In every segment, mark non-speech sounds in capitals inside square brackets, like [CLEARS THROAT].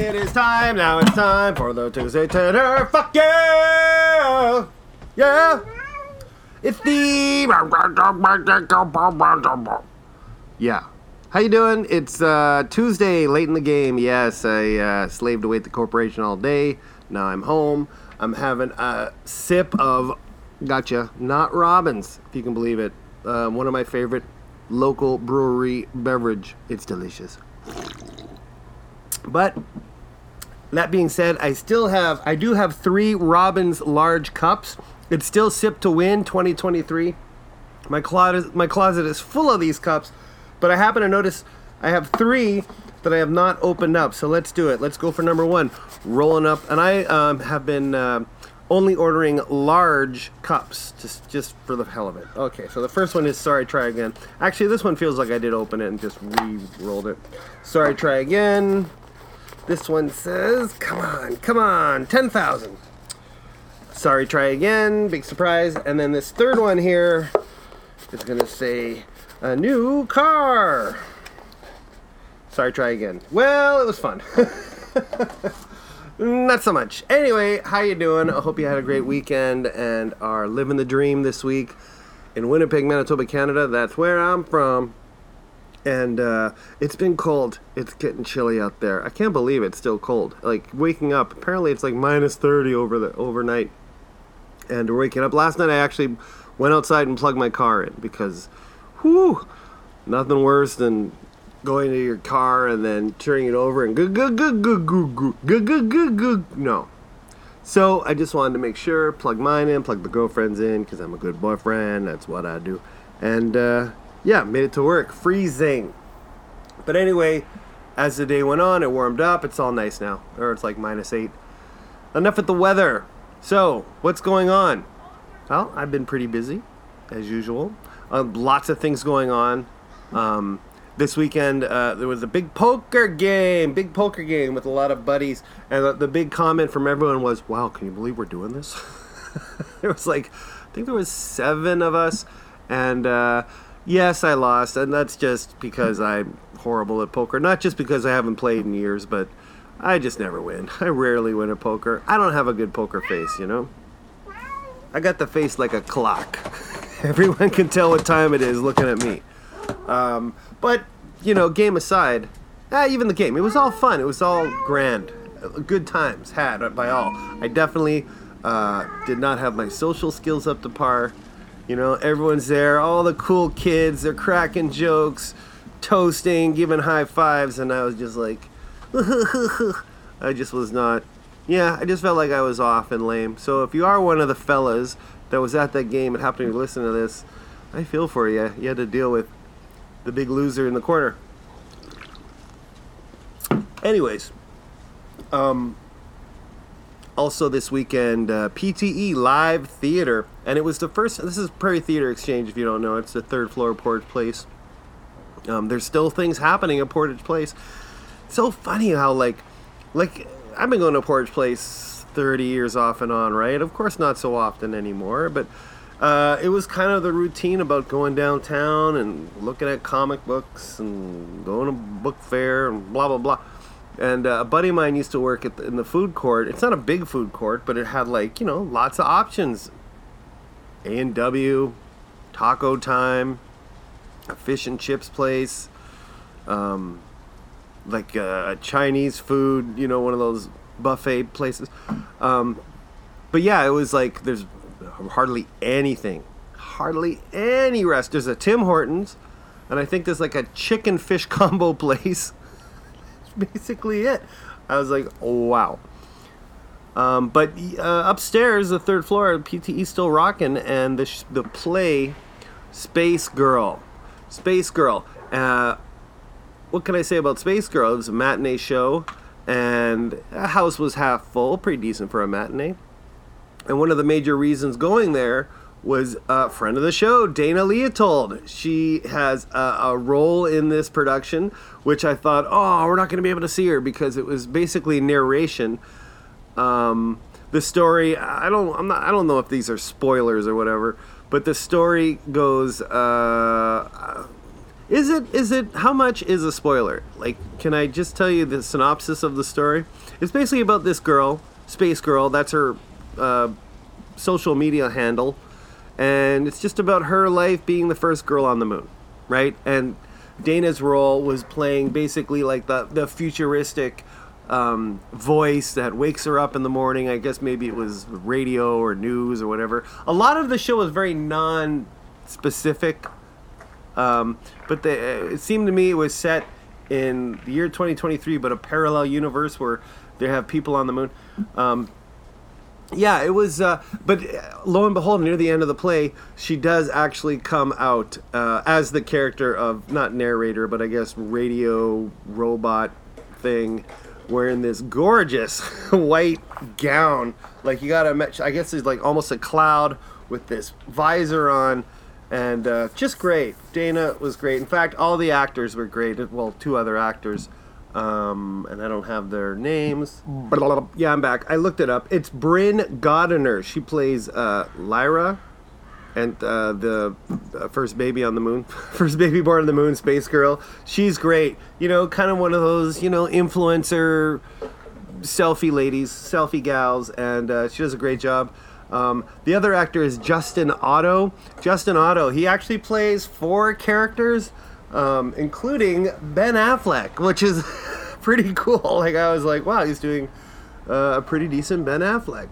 It is time, now it's time for the Tuesday Titter. Fuck yeah! Yeah! It's the. Yeah. How you doing? It's uh, Tuesday, late in the game. Yes, I uh, slaved away at the corporation all day. Now I'm home. I'm having a sip of, gotcha, not Robin's, if you can believe it. Uh, one of my favorite local brewery beverage. It's delicious. But that being said, I still have, I do have three Robin's large cups. It's still Sip to Win 2023. My closet, my closet is full of these cups, but I happen to notice I have three that I have not opened up. So let's do it. Let's go for number one. Rolling up, and I um, have been uh, only ordering large cups, just just for the hell of it. Okay, so the first one is Sorry Try Again. Actually, this one feels like I did open it and just re-rolled it. Sorry Try Again. This one says, "Come on, come on, ten thousand. Sorry Try Again. Big surprise. And then this third one here is gonna say, "A new car." Sorry, try again. Well, it was fun. [LAUGHS] Not so much. Anyway, how you doing? I hope you had a great weekend and are living the dream this week in Winnipeg, Manitoba, Canada. That's where I'm from. And uh, it's been cold. It's getting chilly out there. I can't believe it's still cold. Like waking up, apparently it's like minus 30 over the overnight. And waking up last night, I actually went outside and plugged my car in because, whew, nothing worse than going to your car and then turning it over and good good good good good good good good good good no so i just wanted to make sure plug mine in plug the girlfriend's in because i'm a good boyfriend that's what i do and uh, yeah made it to work. Freezing. But anyway as the day went on it warmed up. It's all nice now. Or it's like minus eight. Enough with the weather. So what's going on? Well i've been pretty busy as usual. Uh, lots of things going on. Um, this weekend uh, there was a big poker game, big poker game with a lot of buddies, and the, the big comment from everyone was, "Wow, can you believe we're doing this?" [LAUGHS] there was like, I think there was seven of us, and uh, yes, I lost, and that's just because I'm horrible at poker. Not just because I haven't played in years, but I just never win. [LAUGHS] I rarely win at poker. I don't have a good poker face, you know. I got the face like a clock. [LAUGHS] Everyone can tell what time it is looking at me. Um, but you know, game aside, ah, even the game, it was all fun. It was all grand, good times had by all. I definitely uh, did not have my social skills up to par. You know, everyone's there, all the cool kids, they're cracking jokes, toasting, giving high fives, and I was just like, [LAUGHS] I just was not. Yeah, I just felt like I was off and lame. So if you are one of the fellas that was at that game and happened to listen to this, I feel for you. You had to deal with the big loser in the corner. Anyways, um, also this weekend, uh, PTE Live Theater, and it was the first. This is Prairie Theater Exchange. If you don't know, it's the third floor of Portage Place. Um, there's still things happening at Portage Place. It's so funny how like, like I've been going to Portage Place 30 years off and on, right? Of course, not so often anymore, but uh, it was kind of the routine about going downtown and looking at comic books and going to book fair and blah blah blah. And uh, a buddy of mine used to work the, in the food court. It's not a big food court, but it had like you know lots of options. A and W, Taco Time, a fish and chips place, um, like uh, Chinese food. You know, one of those buffet places. Um, but yeah, it was like there's hardly anything. Hardly any rest. There's a Tim Hortons, and I think there's like a chicken fish [LAUGHS] combo place. [LAUGHS] Basically it. I was like, oh, wow. Um, but uh, upstairs, the third floor, PTE still rocking, and the sh- the play, Space Girl, Space Girl. Uh, what can I say about Space Girl? It was a matinee show, and the house was half full, pretty decent for a matinee. And one of the major reasons going there was a friend of the show, Dana Leotold. She has a, a, role in this production, which I thought, oh, we're not going to be able to see her because it was basically narration. Um, the story, I don't, I'm not, I don't know if these are spoilers or whatever, but the story goes. Uh, Is it? Is it? How much is a spoiler? Like, can I just tell you the synopsis of the story? It's basically about this girl, Space Girl. That's her uh, social media handle, and it's just about her life being the first girl on the moon, right? And Dana's role was playing basically like the the futuristic um, voice that wakes her up in the morning. I guess maybe it was radio or news or whatever. A lot of the show was very non-specific, um, but the, it seemed to me it was set in the year 2023, but a parallel universe where they have people on the moon. Um, yeah, it was. Uh, but lo and behold, near the end of the play, she does actually come out uh, as the character of not narrator, but I guess radio robot thing, wearing this gorgeous [LAUGHS] white gown. Like you gotta, match, I guess it's like almost a cloud with this visor on, and uh, just great. Dana was great. In fact, all the actors were great. Well, two other actors um, and I don't have their names. Yeah, I'm back. I looked it up. It's Bryn Goddener. She plays uh, Lyra, and uh, the uh, first baby on the moon, [LAUGHS] first baby born on the moon, space girl. She's great. You know, kind of one of those you know influencer selfie ladies, selfie gals, and uh, she does a great job. Um, the other actor is Justin Otto. Justin Otto. He actually plays four characters um, including Ben Affleck, which is [LAUGHS] pretty cool. [LAUGHS] Like I was like, wow, he's doing uh, a pretty decent Ben Affleck.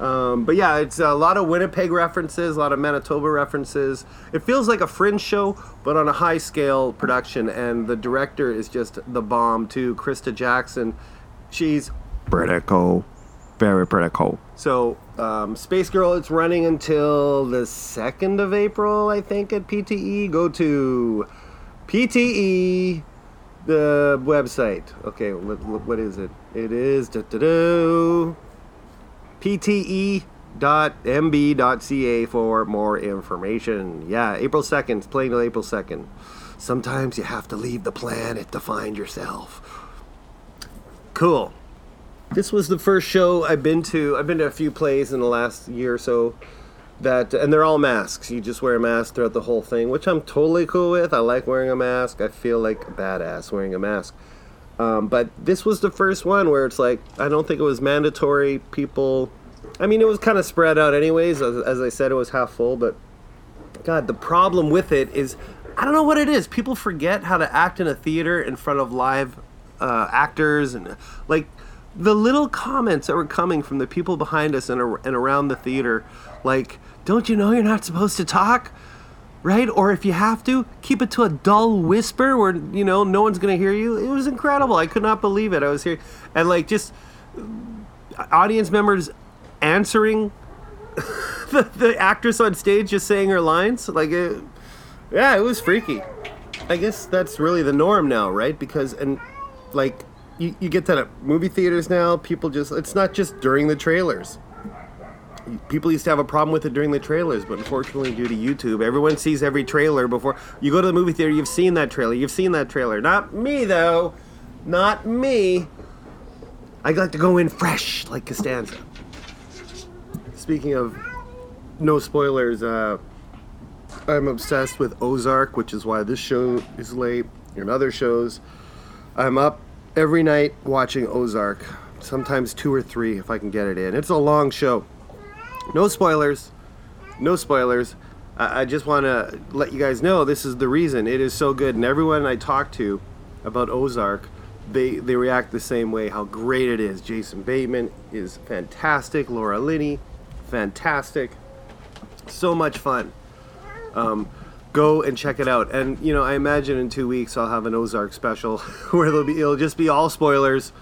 Um, but yeah, it's a lot of Winnipeg references, a lot of Manitoba references. It feels like a fringe show, but on a high scale production. And the director is just the bomb too, Krista Jackson. She's pretty cool, very pretty cool. So um, Space Girl, it's running until the second of April, I think, at PTE. Go to PTE, the website. Okay, what, what is it? It is pte.mb.ca for more information. Yeah, April 2nd, playing till April 2nd. Sometimes you have to leave the planet to find yourself. Cool. This was the first show I've been to. I've been to a few plays in the last year or so that and they're all masks. You just wear a mask throughout the whole thing, which I'm totally cool with. I like wearing a mask. I feel like a badass wearing a mask. Um, but this was the first one where it's like I don't think it was mandatory. People, I mean, it was kind of spread out anyways. As, as I said, it was half full. But God, the problem with it is I don't know what it is. People forget how to act in a theater in front of live uh, actors and like the little comments that were coming from the people behind us and, and around the theater, like don't you know you're not supposed to talk? Right? Or if you have to, keep it to a dull whisper where, you know, no one's going to hear you. It was incredible. I could not believe it. I was here. And, like, just uh, audience members answering [LAUGHS] the, the actress on stage just saying her lines. Like, it, yeah, it was freaky. I guess that's really the norm now, right? Because, and, like, you, you get that at movie theaters now. People just, it's not just during the trailers people used to have a problem with it during the trailers, but unfortunately, due to YouTube, everyone sees every trailer before you go to the movie theater. You've seen that trailer. You've seen that trailer. Not me, though. Not me. I like to go in fresh, like Costanza. Speaking of no spoilers, uh, I'm obsessed with Ozark, which is why this show is late and other shows. I'm up every night watching Ozark, sometimes two or three if I can get it in. It's a long show. No spoilers. No spoilers. I, I just want to let you guys know this is the reason it is so good. And everyone I talk to about Ozark, they, they react the same way how great it is. Jason Bateman is fantastic. Laura Linney, fantastic. So much fun. Um, go and check it out. And you know, I imagine in two weeks I'll have an Ozark special [LAUGHS] where it'll be it'll just be all spoilers,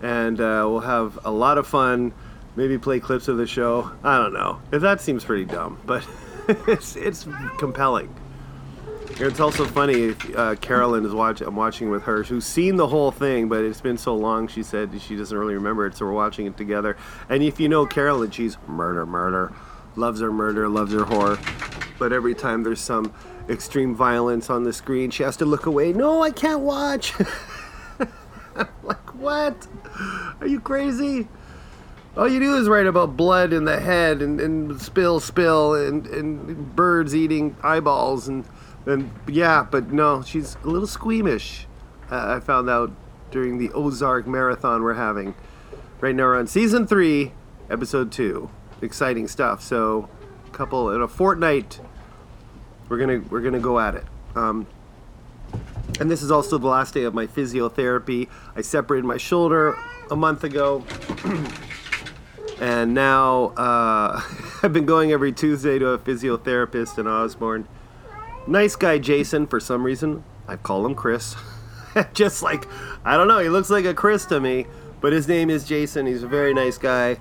and uh, we'll have a lot of fun maybe play clips of the show. I don't know. If that seems pretty dumb, but [LAUGHS] it's it's compelling. It's also funny. Uh, Carolyn is watching. I'm watching with her, who's seen the whole thing, but it's been so long. She said she doesn't really remember it, so we're watching it together. And if you know Carolyn, she's murder, murder, loves her murder, loves her horror. But every time there's some extreme violence on the screen, she has to look away. No, I can't watch. [LAUGHS] like what? Are you crazy? All you do is write about blood in the head and, and spill, spill, and, and birds eating eyeballs and And yeah, but no, she's a little squeamish. Uh, I found out during the Ozark marathon we're having. Right now we're on season three, episode two. Exciting stuff. So, a couple in a fortnight, we're gonna we're gonna go at it. Um, and this is also the last day of my physiotherapy. I separated my shoulder a month ago. [CLEARS THROAT] and now uh, [LAUGHS] I've been going every Tuesday to a physiotherapist in Osborne. Nice guy, Jason, for some reason. I call him Chris. [LAUGHS] Just like, I don't know, he looks like a Chris to me, but his name is Jason. He's a very nice guy.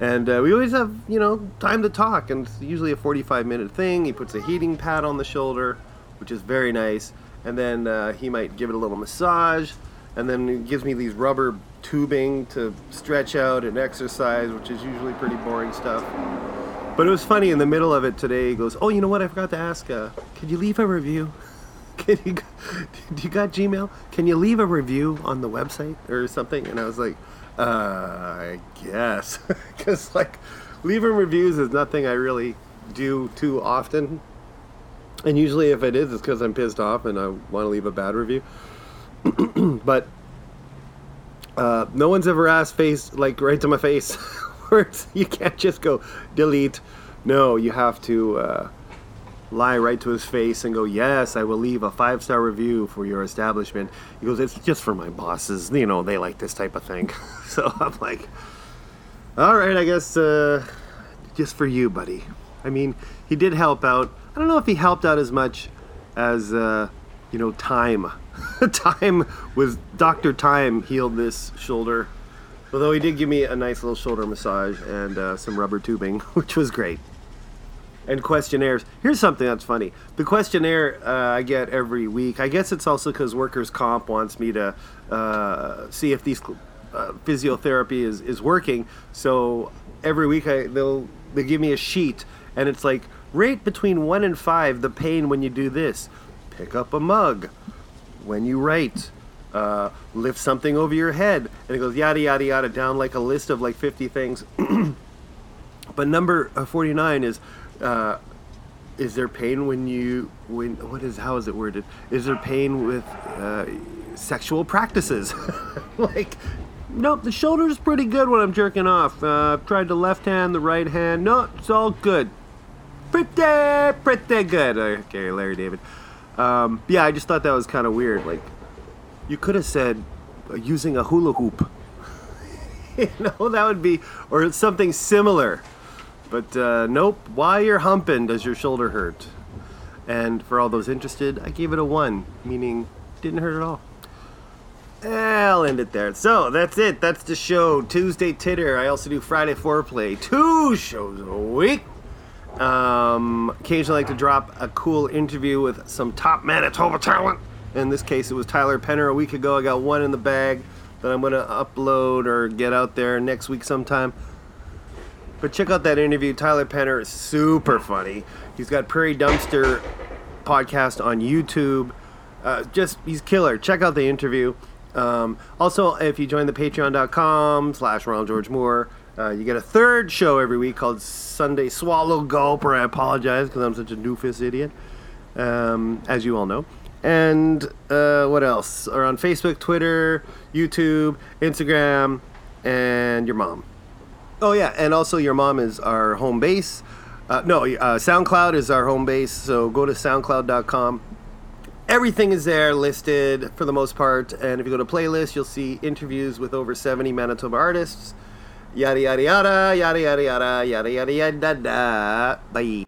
And uh, we always have, you know, time to talk, and it's usually a 45 minute thing. He puts a heating pad on the shoulder, which is very nice. And then uh, he might give it a little massage, and then he gives me these rubber tubing to stretch out and exercise, which is usually pretty boring stuff. But it was funny in the middle of it today. He goes, "Oh, you know what? I forgot to ask. Uh, could you leave a review? [LAUGHS] Can you? [LAUGHS] Do you got Gmail? Can you leave a review on the website or something?" And I was like, uh, "I guess," [LAUGHS] because like leaving reviews is nothing I really do too often. And usually, if it is, it's because I'm pissed off and I want to leave a bad review. [CLEARS THROAT] but uh, no one's ever asked face like right to my face. [LAUGHS] Words you can't just go delete. No, you have to uh, lie right to his face and go, "Yes, I will leave a five star review for your establishment." He goes, "It's just for my bosses. You know, they like this type of thing." [LAUGHS] so I'm like, "All right, I guess uh, just for you, buddy." I mean, he did help out. I don't know if he helped out as much as uh, you know, time. [LAUGHS] time was Doctor Time healed this shoulder Although he did give me a nice little shoulder massage and uh, some rubber tubing, [LAUGHS] which was great. And questionnaires. Here's something that's funny. The questionnaire uh, I get every week. I guess it's also because workers' comp wants me to uh, see if these uh, physiotherapy is, is working. So every week I they'll they give me a sheet, and it's like rate between one and five the pain when you do this. Pick up a mug when you write uh, lift something over your head, and it goes yada yada yada down like a list of like 50 things. [CLEARS THROAT] but number uh, 49 is uh, is there pain when you when what is how is it worded? Is there pain with uh, sexual practices? [LAUGHS] like nope, the shoulder's pretty good when I'm jerking off. Uh, I've tried the left hand, the right hand. No, it's all good. Pretty, pretty good. Okay, Larry David. Um, yeah, I just thought that was kind of weird. Like, you could have said uh, using a hula hoop. [LAUGHS] you know, that would be, or something similar. But uh, nope, while you're humping, does your shoulder hurt? And for all those interested, I gave it a one, meaning didn't hurt at all. I'll end it there. So that's it. That's the show. Tuesday Titter. I also do Friday Foreplay. Two shows a week. Um, occasionally, I like to drop a cool interview with some top Manitoba talent. In this case, it was Tyler Penner a week ago. I got one in the bag that I'm going to upload or get out there next week sometime. But check out that interview. Tyler Penner is super funny. He's got Prairie Dumpster podcast on YouTube. Uh, just he's killer. Check out the interview. Um, also, if you join the patreon.com slash Ronald George Moore, uh, you get a third show every week called Sunday Swallow Gulp, or I apologize because I'm such a doofus idiot, um, as you all know. And uh, what else? Are on Facebook, Twitter, YouTube, Instagram, and your mom. Oh yeah, and also your mom is our home base. Uh, no, uh, SoundCloud is our home base. So go to SoundCloud.com. Everything is there listed for the most part. And if you go to playlist, you'll see interviews with over 70 Manitoba artists. Yada yada yada yada yada yada yada yada yada. Bye.